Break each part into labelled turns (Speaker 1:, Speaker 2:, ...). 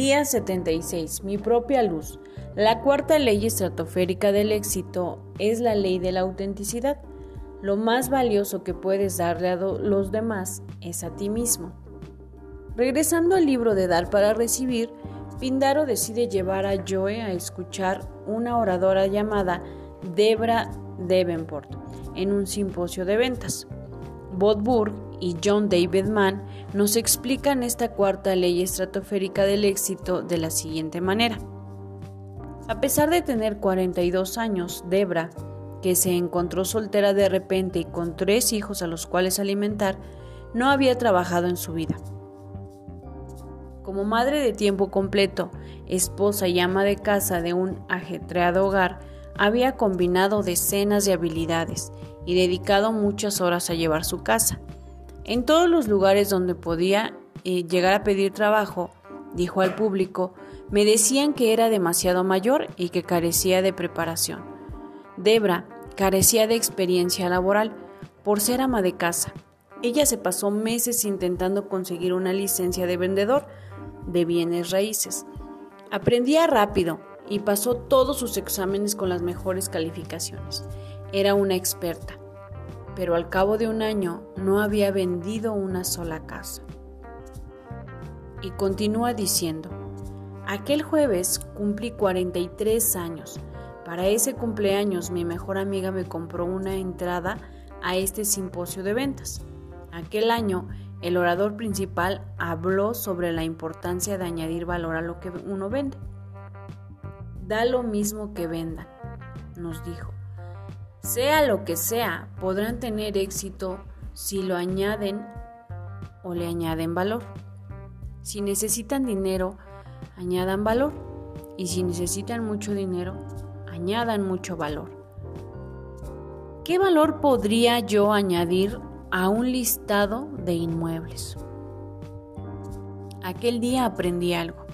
Speaker 1: Día 76. Mi propia luz. La cuarta ley estratosférica del éxito es la ley de la autenticidad. Lo más valioso que puedes darle a los demás es a ti mismo. Regresando al libro de Dar para Recibir, Pindaro decide llevar a Joe a escuchar una oradora llamada Debra Devenport en un simposio de ventas. Bob Burg y John David Mann nos explican esta cuarta ley estratosférica del éxito de la siguiente manera. A pesar de tener 42 años, Debra, que se encontró soltera de repente y con tres hijos a los cuales alimentar, no había trabajado en su vida. Como madre de tiempo completo, esposa y ama de casa de un ajetreado hogar, había combinado decenas de habilidades y dedicado muchas horas a llevar su casa. En todos los lugares donde podía eh, llegar a pedir trabajo, dijo al público, me decían que era demasiado mayor y que carecía de preparación. Debra carecía de experiencia laboral por ser ama de casa. Ella se pasó meses intentando conseguir una licencia de vendedor de bienes raíces. Aprendía rápido y pasó todos sus exámenes con las mejores calificaciones. Era una experta, pero al cabo de un año no había vendido una sola casa. Y continúa diciendo, aquel jueves cumplí 43 años. Para ese cumpleaños mi mejor amiga me compró una entrada a este simposio de ventas. Aquel año el orador principal habló sobre la importancia de añadir valor a lo que uno vende. Da lo mismo que vendan, nos dijo. Sea lo que sea, podrán tener éxito si lo añaden o le añaden valor. Si necesitan dinero, añadan valor. Y si necesitan mucho dinero, añadan mucho valor. ¿Qué valor podría yo añadir a un listado de inmuebles? Aquel día aprendí algo.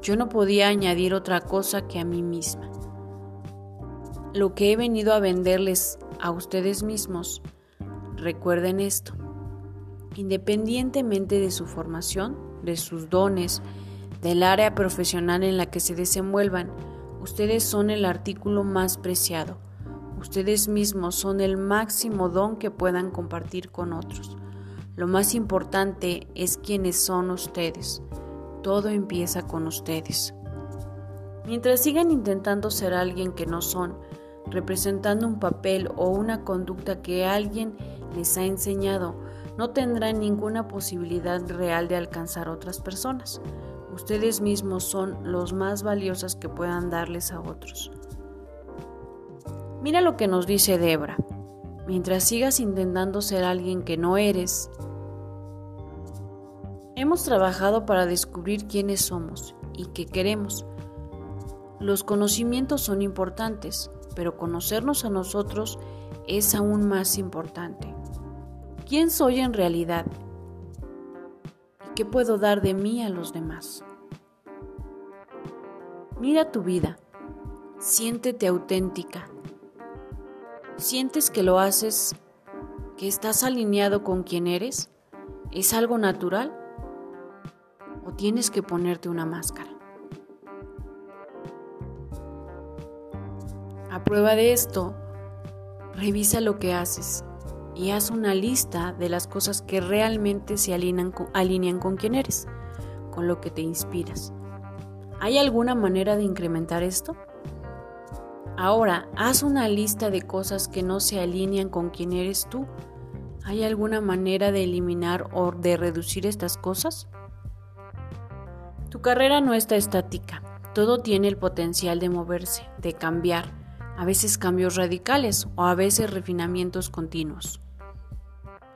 Speaker 1: Yo no podía añadir otra cosa que a mí misma lo que he venido a venderles a ustedes mismos, recuerden esto. Independientemente de su formación, de sus dones, del área profesional en la que se desenvuelvan, ustedes son el artículo más preciado. Ustedes mismos son el máximo don que puedan compartir con otros. Lo más importante es quiénes son ustedes. Todo empieza con ustedes. Mientras sigan intentando ser alguien que no son, representando un papel o una conducta que alguien les ha enseñado, no tendrán ninguna posibilidad real de alcanzar otras personas. Ustedes mismos son los más valiosos que puedan darles a otros. Mira lo que nos dice Debra. Mientras sigas intentando ser alguien que no eres, hemos trabajado para descubrir quiénes somos y qué queremos. Los conocimientos son importantes, pero conocernos a nosotros es aún más importante. ¿Quién soy en realidad? ¿Y qué puedo dar de mí a los demás? Mira tu vida, siéntete auténtica. ¿Sientes que lo haces, que estás alineado con quien eres? ¿Es algo natural? ¿O tienes que ponerte una máscara? Prueba de esto, revisa lo que haces y haz una lista de las cosas que realmente se alinean con, quién eres, con lo que te inspiras. ¿Hay alguna manera de incrementar esto? Ahora, haz una lista de cosas que no se alinean con quién eres tú. ¿Hay alguna manera de eliminar o de reducir estas cosas? Tu carrera no está estática. Todo tiene el potencial de moverse, de cambiar a veces cambios radicales o a veces refinamientos continuos.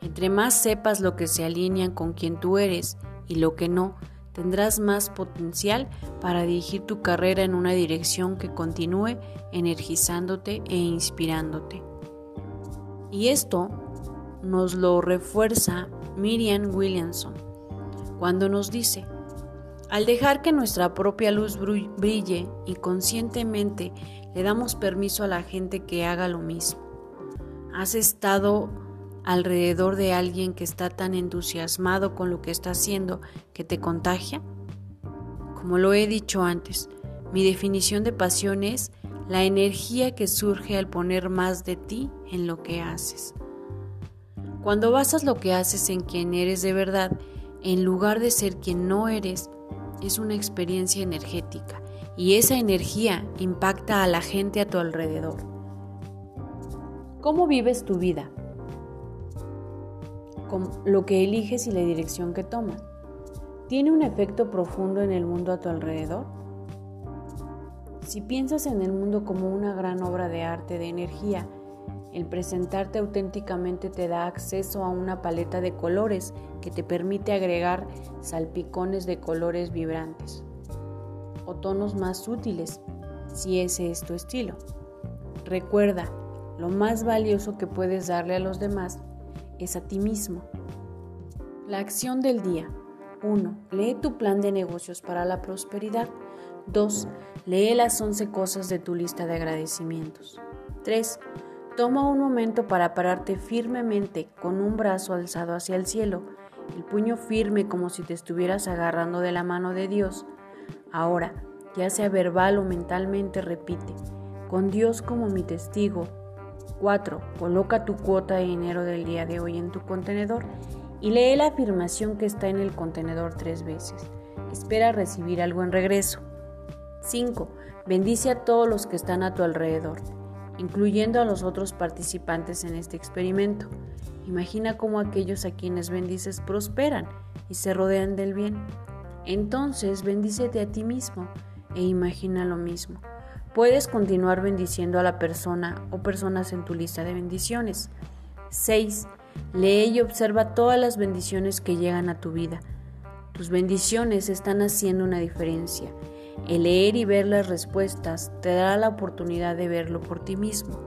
Speaker 1: Entre más sepas lo que se alinean con quien tú eres y lo que no, tendrás más potencial para dirigir tu carrera en una dirección que continúe energizándote e inspirándote. Y esto nos lo refuerza Miriam Williamson cuando nos dice, al dejar que nuestra propia luz brille y conscientemente le damos permiso a la gente que haga lo mismo. ¿Has estado alrededor de alguien que está tan entusiasmado con lo que está haciendo que te contagia? Como lo he dicho antes, mi definición de pasión es la energía que surge al poner más de ti en lo que haces. Cuando basas lo que haces en quien eres de verdad, en lugar de ser quien no eres, es una experiencia energética y esa energía impacta a la gente a tu alrededor. ¿Cómo vives tu vida? Con lo que eliges y la dirección que tomas. ¿Tiene un efecto profundo en el mundo a tu alrededor? Si piensas en el mundo como una gran obra de arte de energía, el presentarte auténticamente te da acceso a una paleta de colores que te permite agregar salpicones de colores vibrantes o tonos más útiles, si ese es tu estilo. Recuerda, lo más valioso que puedes darle a los demás es a ti mismo. La acción del día. 1. Lee tu plan de negocios para la prosperidad. 2. Lee las 11 cosas de tu lista de agradecimientos. 3. Toma un momento para pararte firmemente con un brazo alzado hacia el cielo, el puño firme como si te estuvieras agarrando de la mano de Dios. Ahora, ya sea verbal o mentalmente, repite, con Dios como mi testigo. 4. Coloca tu cuota de dinero del día de hoy en tu contenedor y lee la afirmación que está en el contenedor tres veces. Espera recibir algo en regreso. 5. Bendice a todos los que están a tu alrededor incluyendo a los otros participantes en este experimento. Imagina cómo aquellos a quienes bendices prosperan y se rodean del bien. Entonces bendícete a ti mismo e imagina lo mismo. Puedes continuar bendiciendo a la persona o personas en tu lista de bendiciones. 6. Lee y observa todas las bendiciones que llegan a tu vida. Tus bendiciones están haciendo una diferencia el leer y ver las respuestas te dará la oportunidad de verlo por ti mismo.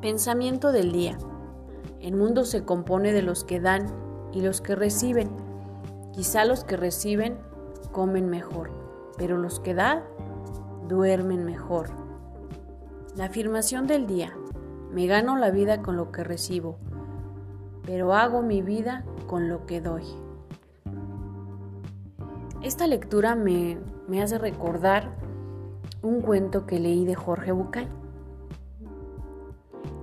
Speaker 1: Pensamiento del día. El mundo se compone de los que dan y los que reciben. Quizá los que reciben comen mejor, pero los que dan duermen mejor. La afirmación del día. Me gano la vida con lo que recibo, pero hago mi vida con lo que doy. Esta lectura me, hace recordar un cuento que leí de Jorge Bucay.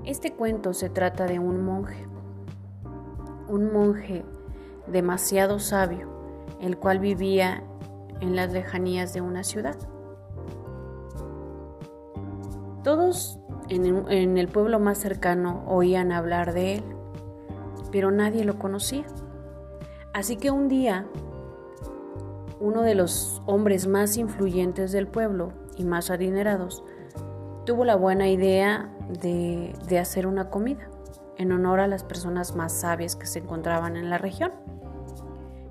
Speaker 1: Este cuento se trata de un monje, un monje demasiado sabio, el cual vivía en las lejanías de una ciudad. Todos en el pueblo más cercano oían hablar de él, pero nadie lo conocía. Así que un día uno de los hombres más influyentes del pueblo y más adinerados, tuvo la buena idea de, hacer una comida en honor a las personas más sabias que se encontraban en la región.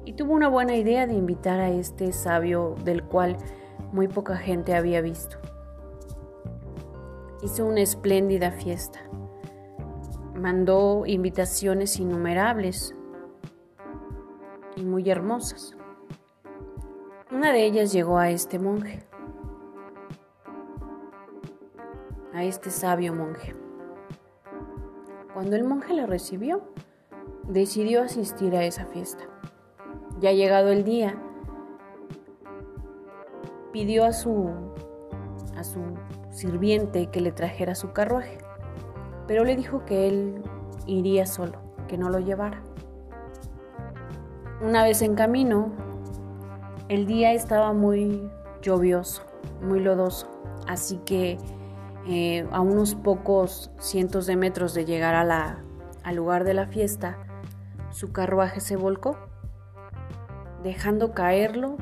Speaker 1: Y tuvo una buena idea de invitar a este sabio del cual muy poca gente había visto. Hizo una espléndida fiesta. Mandó invitaciones innumerables y muy hermosas. Una de ellas llegó a este monje, a este sabio monje. Cuando el monje la recibió, decidió asistir a esa fiesta. Ya llegado el día, pidió a su, a su sirviente que le trajera su carruaje, pero le dijo que él iría solo, que no lo llevara. Una vez en camino, el día estaba muy lluvioso, muy lodoso, así que eh, a unos pocos cientos de metros de llegar a la, al lugar de la fiesta, su carruaje se volcó, dejando caerlo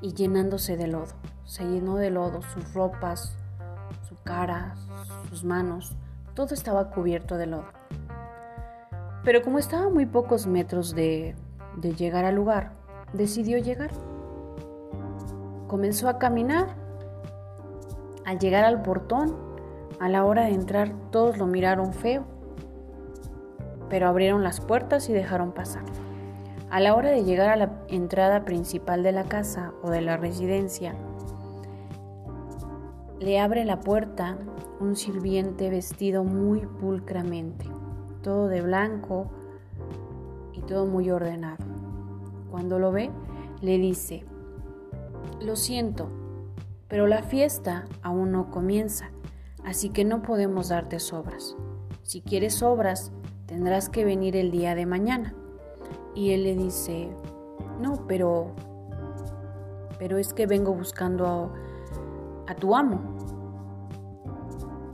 Speaker 1: y llenándose de lodo. Se llenó de lodo sus ropas, su cara, sus manos, todo estaba cubierto de lodo. Pero como estaba muy pocos metros de llegar al lugar, decidió llegar. Comenzó a caminar. Al llegar al portón, a la hora de entrar, todos lo miraron feo, pero abrieron las puertas y dejaron pasar. A la hora de llegar a la entrada principal de la casa o de la residencia, le abre la puerta un sirviente vestido muy pulcramente, todo de blanco y todo muy ordenado. Cuando lo ve, le dice, Lo siento, pero la fiesta aún no comienza, así que no podemos darte sobras. Si quieres sobras, tendrás que venir el día de mañana. Y él le dice, no, pero, pero es que vengo buscando a, tu amo,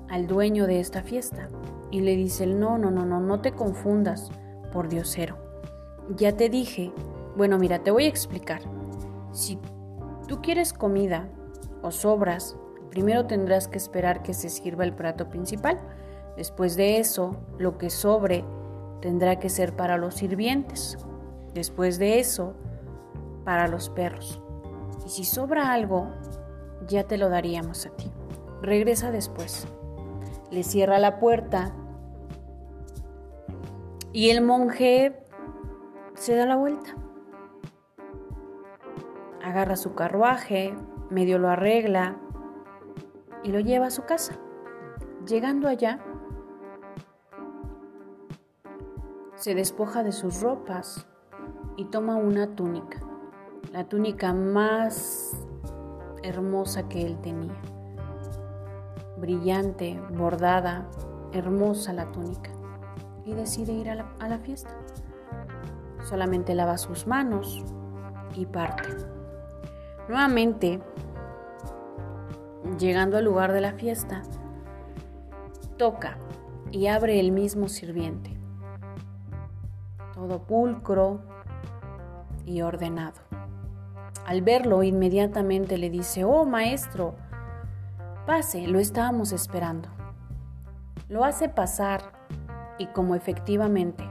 Speaker 1: al dueño de esta fiesta. Y le dice, no, no, no, no, no te confundas, por diosero. Ya te dije, bueno, mira, te voy a explicar. Si tú quieres comida o sobras, primero tendrás que esperar que se sirva el plato principal. Después de eso, lo que sobre tendrá que ser para los sirvientes. Después de eso, para los perros. Y si sobra algo, ya te lo daríamos a ti. Regresa después. Le cierra la puerta y el monje se da la vuelta. Agarra su carruaje, medio lo arregla y lo lleva a su casa. Llegando allá, se despoja de sus ropas y toma una túnica, la túnica más hermosa que él tenía. Brillante, bordada, hermosa la túnica. Y decide ir a la, fiesta. Solamente lava sus manos y parte. Nuevamente, llegando al lugar de la fiesta, toca y abre el mismo sirviente. Todo pulcro, y ordenado. Al verlo, inmediatamente le dice, oh maestro, pase, lo estábamos esperando. Lo hace pasar y como efectivamente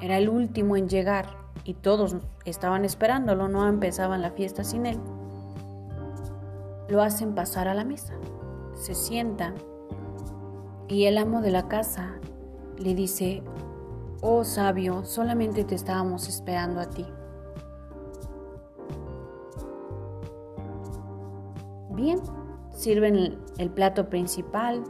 Speaker 1: era el último en llegar y todos estaban esperándolo, no empezaban la fiesta sin él, lo hacen pasar a la mesa. Se sienta y el amo de la casa le dice, oh sabio, solamente te estábamos esperando a ti. Bien, sirven el, plato principal,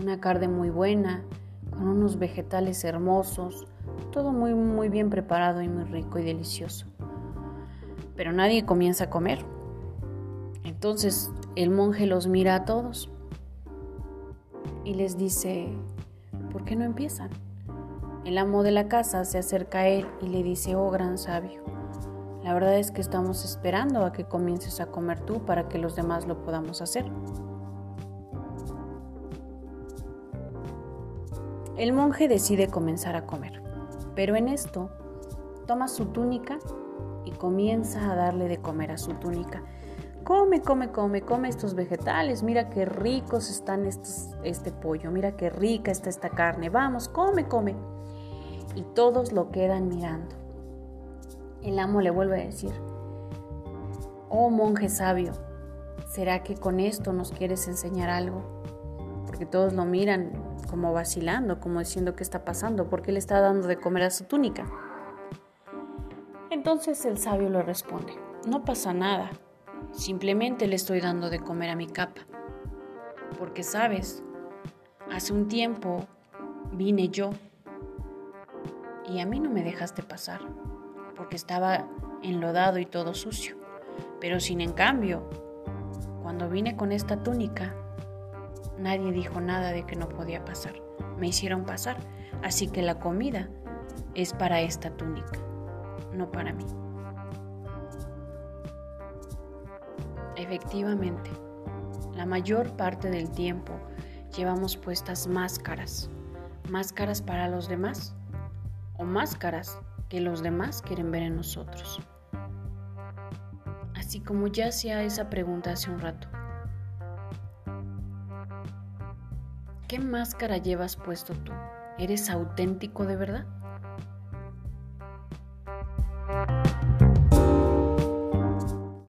Speaker 1: una carne muy buena, con unos vegetales hermosos, todo muy, muy bien preparado y muy rico y delicioso. Pero nadie comienza a comer. Entonces el monje los mira a todos y les dice, ¿por qué no empiezan? El amo de la casa se acerca a él y le dice, oh gran sabio, la verdad es que estamos esperando a que comiences a comer tú para que los demás lo podamos hacer. El monje decide comenzar a comer, pero en esto toma su túnica y comienza a darle de comer a su túnica. Come, come, come, come estos vegetales. Mira qué ricos están estos, este pollo. Mira qué rica está esta carne. Vamos, come, come. Y todos lo quedan mirando. El amo le vuelve a decir, oh monje sabio, ¿será que con esto nos quieres enseñar algo? Porque todos lo miran como vacilando, como diciendo qué está pasando, porque le está dando de comer a su túnica. Entonces el sabio le responde, no pasa nada, simplemente le estoy dando de comer a mi capa. Porque sabes, hace un tiempo vine yo y a mí no me dejaste pasar porque estaba enlodado y todo sucio. Pero sin en cambio, cuando vine con esta túnica, nadie dijo nada de que no podía pasar. Me hicieron pasar, así que la comida es para esta túnica, no para mí. Efectivamente, la mayor parte del tiempo llevamos puestas máscaras, máscaras para los demás o máscaras que los demás quieren ver en nosotros. Así como ya hacía esa pregunta hace un rato. ¿Qué máscara llevas puesto tú? ¿Eres auténtico de verdad?